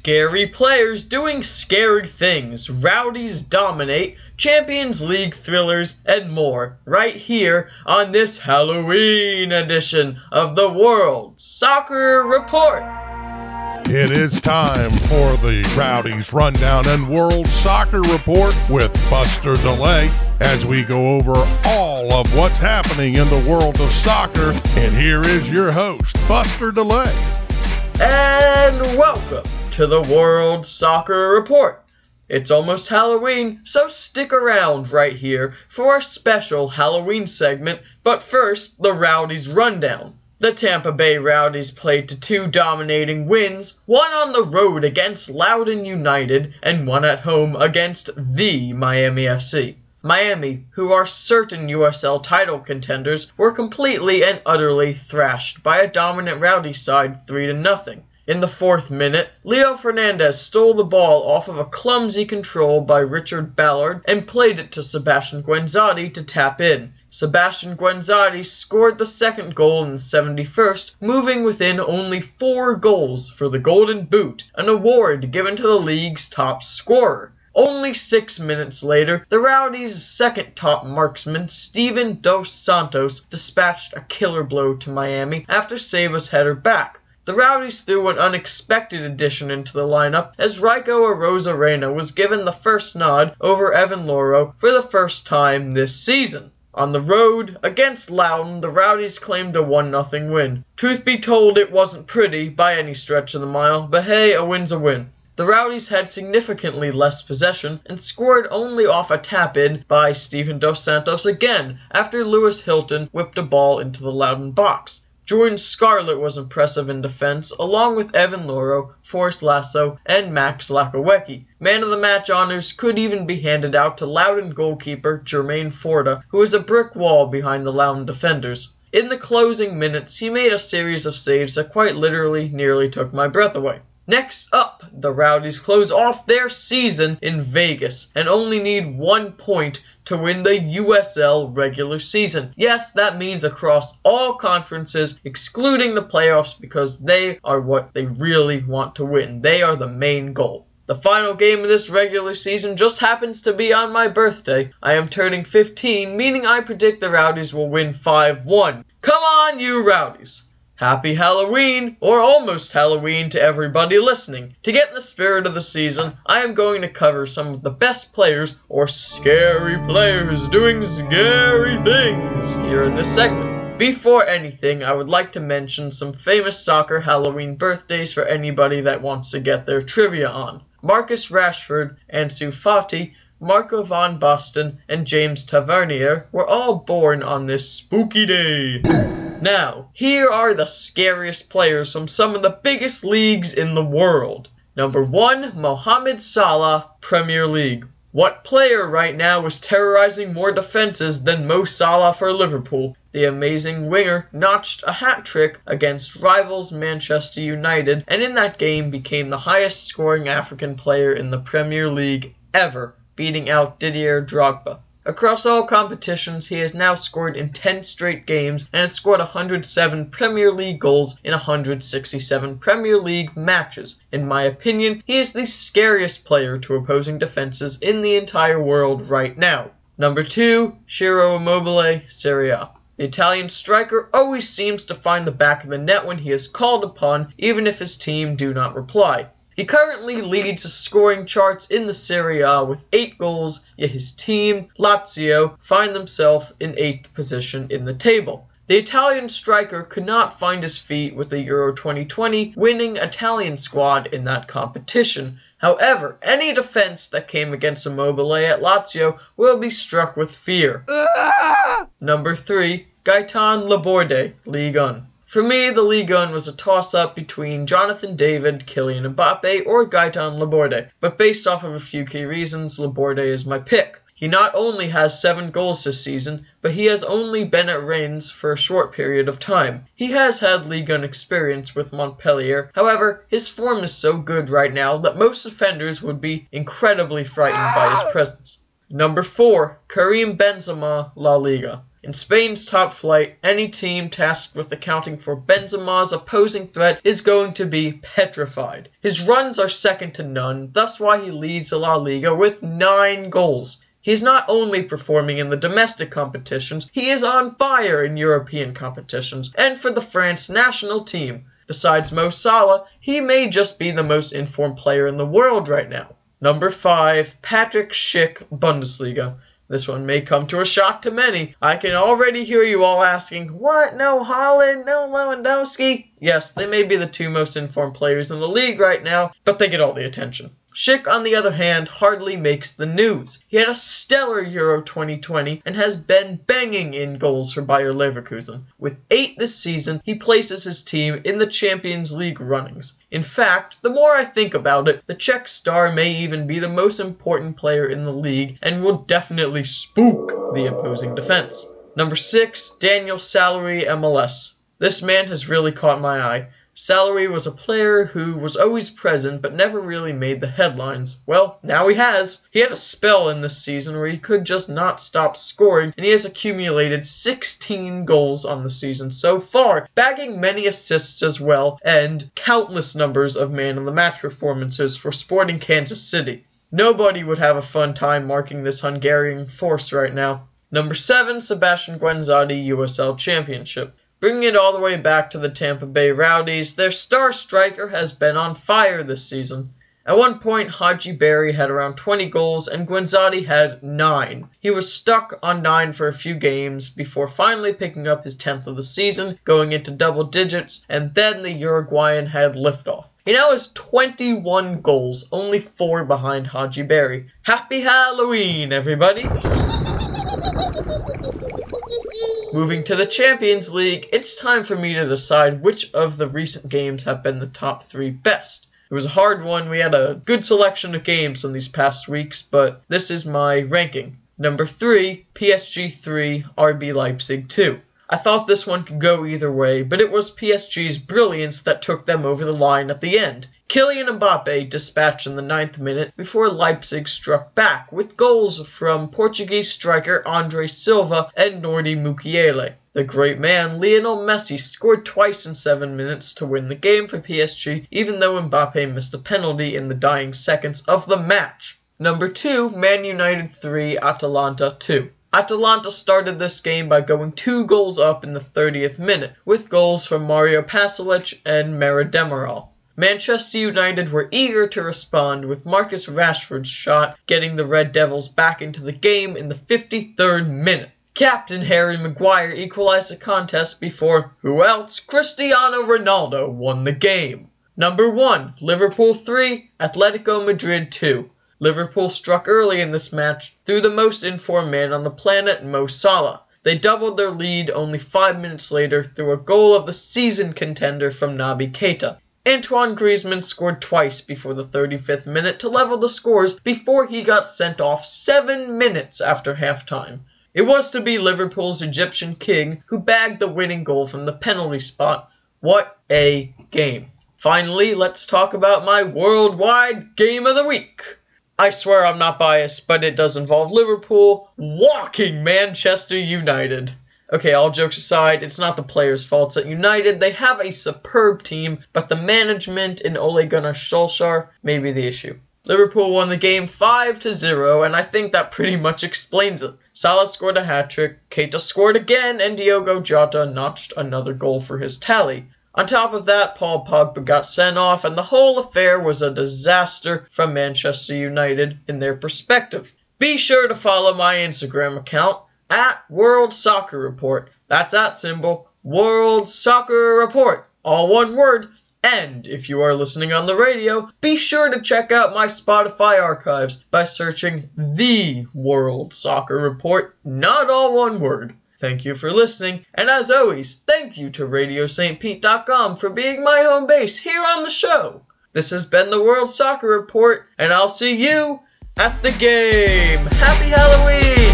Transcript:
Scary players doing scary things, rowdies dominate, Champions League thrillers, and more, right here on this Halloween edition of the World Soccer Report. It is time for the Rowdies Rundown and World Soccer Report with Buster Delay as we go over all of what's happening in the world of soccer. And here is your host, Buster Delay. And welcome to the World Soccer Report. It's almost Halloween, so stick around right here for our special Halloween segment. But first, the Rowdies Rundown. The Tampa Bay Rowdies played to two dominating wins, one on the road against Loudoun United and one at home against the Miami FC. Miami, who are certain USL title contenders, were completely and utterly thrashed by a dominant Rowdy side 3 to nothing. In the fourth minute, Leo Fernandez stole the ball off of a clumsy control by Richard Ballard and played it to Sebastian Guenzatti to tap in. Sebastian Guenzatti scored the second goal in the 71st, moving within only four goals for the Golden Boot, an award given to the league's top scorer. Only six minutes later, the Rowdies' second top marksman, Steevan Dos Santos, dispatched a killer blow to Miami after Seba's header back. The Rowdies threw an unexpected addition into the lineup as Raiko Arozarena was given the first nod over Evan Louro for the first time this season. On the road, against Loudoun, the Rowdies claimed a 1 0 win. Truth be told, it wasn't pretty by any stretch of the mile, but hey, a win's a win. The Rowdies had significantly less possession and scored only off a tap in by Steevan Dos Santos again after Lewis Hilton whipped a ball into the Loudoun box. Jordan Scarlett was impressive in defense, along with Evan Louro, Forrest Lasso, and Max Lachowecki. Man of the match honors could even be handed out to Loudoun goalkeeper Jermaine Forda, who was a brick wall behind the Loudoun defenders. In the closing minutes, he made a series of saves that quite literally nearly took my breath away. Next up, the Rowdies close off their season in Vegas and only need one point to win the USL regular season. Yes, that means across all conferences, excluding the playoffs, because they are what they really want to win. They are the main goal. The final game of this regular season just happens to be on my birthday. I am turning 15, meaning I predict the Rowdies will win 5 1. Come on, you Rowdies! Happy Halloween, or almost Halloween, to everybody listening. To get in the spirit of the season, I am going to cover some of the best players or scary players doing scary things here in this segment. Before anything, I would like to mention some famous soccer Halloween birthdays for anybody that wants to get their trivia on. Marcus Rashford, Ansu Fati, Marco van Basten, and James Tavernier were all born on this spooky day. Now, here are the scariest players from some of the biggest leagues in the world. Number 1, Mohamed Salah, Premier League. What player right now is terrorizing more defenses than Mo Salah for Liverpool? The amazing winger notched a hat trick against rivals Manchester United and in that game became the highest scoring African player in the Premier League ever, beating out Didier Drogba. Across all competitions, he has now scored in 10 straight games and has scored 107 Premier League goals in 167 Premier League matches. In my opinion, he is the scariest player to opposing defenses in the entire world right now. Number 2, Ciro Immobile, Serie A. The Italian striker always seems to find the back of the net when he is called upon, even if his team do not reply. He currently leads the scoring charts in the Serie A with 8 goals, yet his team, Lazio, find themselves in 8th position in the table. The Italian striker could not find his feet with the Euro 2020 winning Italian squad in that competition. However, any defense that came against Immobile at Lazio will be struck with fear. Ah! Number 3, Gaetan Laborde, Ligue 1. For me, the Ligue 1 was a toss up between Jonathan David, Kylian Mbappe, or Gaetan Laborde, but based off of a few key reasons, Laborde is my pick. He not only has seven goals this season, but he has only been at Rennes for a short period of time. He has had Ligue 1 experience with Montpellier, however, his form is so good right now that most defenders would be incredibly frightened by his presence. Number 4, Karim Benzema, La Liga. In Spain's top flight, any team tasked with accounting for Benzema's opposing threat is going to be petrified. His runs are second to none, thus why he leads La Liga with 9 goals. He's not only performing in the domestic competitions, he is on fire in European competitions and for the France national team. Besides Mo Salah, he may just be the most informed player in the world right now. Number 5, Patrick Schick, Bundesliga. This one may come to a shock to many. I can already hear you all asking, What? No Haaland? No Lewandowski? Yes, they may be the two most informed players in the league right now, but they get all the attention. Schick, on the other hand, hardly makes the news. He had a stellar Euro 2020 and has been banging in goals for Bayer Leverkusen. With eight this season, he places his team in the Champions League runnings. In fact, the more I think about it, the Czech star may even be the most important player in the league and will definitely spook the opposing defense. Number 6, Daniel Salloi MLS. This man has really caught my eye. Salloi was a player who was always present but never really made the headlines. Well, now he has. He had a spell in this season where he could just not stop scoring, and he has accumulated 16 goals on the season so far, bagging many assists as well, and countless numbers of man of the match performances for Sporting Kansas City. Nobody would have a fun time marking this Hungarian force right now. Number 7, Sebastian Guenzatti USL Championship. Bringing it all the way back to the Tampa Bay Rowdies, their star striker has been on fire this season. At one point, Hadji Barry had around 20 goals and Guenzatti had 9. He was stuck on 9 for a few games before finally picking up his 10th of the season, going into double digits, and then the Uruguayan had liftoff. He now has 21 goals, only 4 behind Hadji Barry. Happy Halloween, everybody! Moving to the Champions League, it's time for me to decide which of the recent games have been the top three best. It was a hard one. We had a good selection of games in these past weeks, but this is my ranking. Number three, PSG 3, RB Leipzig 2. I thought this one could go either way, but it was PSG's brilliance that took them over the line at the end. Kylian Mbappe dispatched in the ninth minute before Leipzig struck back with goals from Portuguese striker Andre Silva and Nordi Mukiele. The great man Lionel Messi scored twice in seven minutes to win the game for PSG, even though Mbappe missed a penalty in the dying seconds of the match. Number 2, Man United 3, Atalanta 2. Atalanta started this game by going two goals up in the 30th minute, with goals from Mario Pasalic and Merih Demiral. Manchester United were eager to respond with Marcus Rashford's shot getting the Red Devils back into the game in the 53rd minute. Captain Harry Maguire equalized the contest before who else? Cristiano Ronaldo won the game. Number 1, Liverpool 3, Atletico Madrid 2. Liverpool struck early in this match through the most informed man on the planet, Mo Salah. They doubled their lead only five minutes later through a goal of the season contender from Naby Keita. Antoine Griezmann scored twice before the 35th minute to level the scores before he got sent off seven minutes after halftime. It was to be Liverpool's Egyptian king who bagged the winning goal from the penalty spot. What a game. Finally, let's talk about my worldwide game of the week. I swear I'm not biased, but it does involve Liverpool walking Manchester United. Okay, all jokes aside, it's not the players' faults at United. They have a superb team, but the management in Ole Gunnar Solskjaer may be the issue. Liverpool won the game 5 to 0, and I think that pretty much explains it. Salah scored a hat trick, Keita scored again, and Diogo Jota notched another goal for his tally. On top of that, Paul Pogba got sent off, and the whole affair was a disaster from Manchester United in their perspective. Be sure to follow my Instagram account at World Soccer Report. That's that symbol, World Soccer Report. All one word. And if you are listening on the radio, be sure to check out my Spotify archives by searching The World Soccer Report, not all one word. Thank you for listening, and as always, thank you to RadioSt.Pete.com for being my home base here on the show. This has been the World Soccer Report, and I'll see you at the game. Happy Halloween!